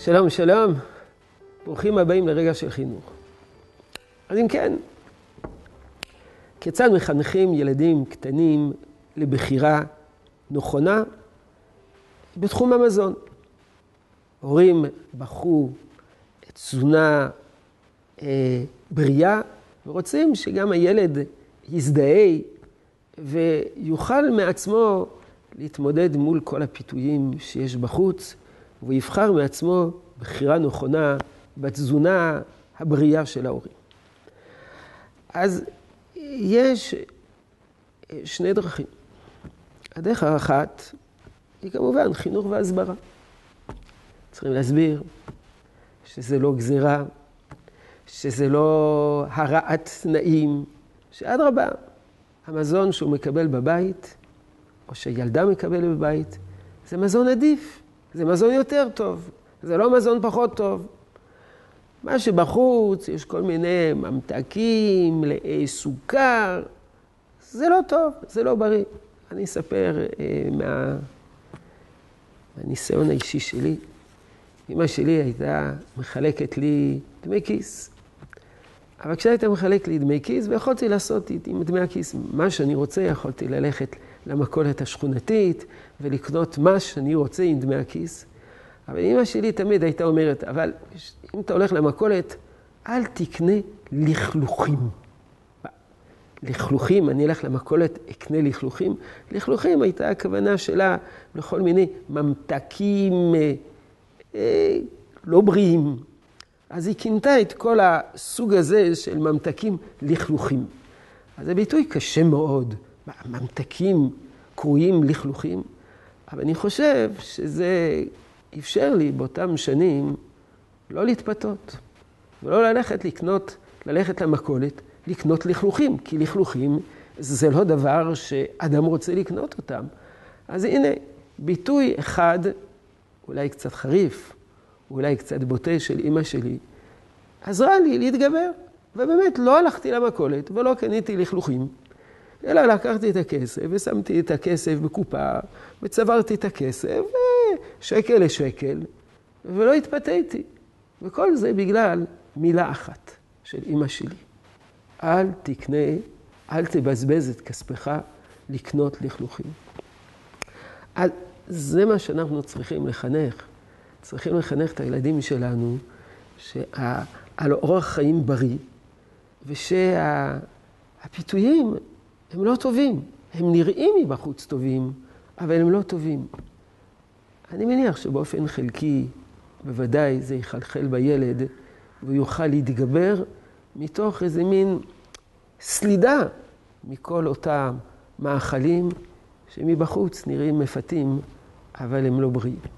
שלום, שלום. ברוכים הבאים לרגע של חינוך. אז אם כן, כיצד מחנכים ילדים קטנים לבחירה נכונה בתחום המזון? הורים בחרו תזונה אה, בריאה ורוצים שגם הילד יזדהה ויוכל מעצמו להתמודד מול כל הפיתויים שיש בחוץ, והוא יבחר מעצמו בחירה נכונה בתזונה הבריאה של ההורים. אז יש שני דרכים. הדרך האחת היא כמובן חינוך והסברה. צריכים להסביר שזה לא גזירה, שזה לא הרעת תנאים, שאדרבה, המזון שהוא מקבל בבית, או שילדה מקבלת בבית, זה מזון עדיף, זה מזון יותר טוב, זה לא מזון פחות טוב. מה שבחוץ, יש כל מיני ממתקים, מלאי סוכר, זה לא טוב, זה לא בריא. אני אספר אה, מה... מהניסיון האישי שלי. אמא שלי הייתה מחלקת לי דמי כיס. אבל כשהייתה מחלקת לי דמי כיס, ויכולתי לעשות עם דמי הכיס מה שאני רוצה, יכולתי ללכת למכולת השכונתית ולקנות מה שאני רוצה עם דמי הכיס. אבל אמא שלי תמיד הייתה אומרת, אבל אם אתה הולך למכולת, אל תקנה לכלוכים. לכלוכים, אני אלך למכולת, אקנה לכלוכים. לכלוכים הייתה הכוונה שלה לכל מיני ממתקים אה, אה, לא בריאים. אז היא כינתה את כל הסוג הזה של ממתקים לכלוכים. אז זה ביטוי קשה מאוד. ממתקים קרויים לכלוכים, אבל אני חושב שזה אפשר לי באותם שנים לא להתפתות, ולא ללכת לקנות, ללכת למכולת, לקנות לכלוכים, כי לכלוכים זה לא דבר שאדם רוצה לקנות אותם. אז הנה, ביטוי אחד, אולי קצת חריף, אולי קצת בוטה של אימא שלי, עזרה לי להתגבר. ובאמת, לא הלכתי למכולת ולא קניתי לכלוכים, אלא לקחתי את הכסף ושמתי את הכסף בקופה וצברתי את הכסף שקל לשקל ולא התפתיתי. וכל זה בגלל מילה אחת של אימא שלי. אל תקנה, אל תבזבז את כספך לקנות לכלוכים. אז זה מה שאנחנו צריכים לחנך. צריכים לחנך את הילדים שלנו שה, על אורח חיים בריא, ושהפיתויים הם לא טובים. הם נראים מבחוץ טובים, אבל הם לא טובים. אני מניח שבאופן חלקי, בוודאי זה יחלחל בילד, והוא יוכל להתגבר מתוך איזה מין סלידה מכל אותם מאכלים שמבחוץ נראים מפתים, אבל הם לא בריאים.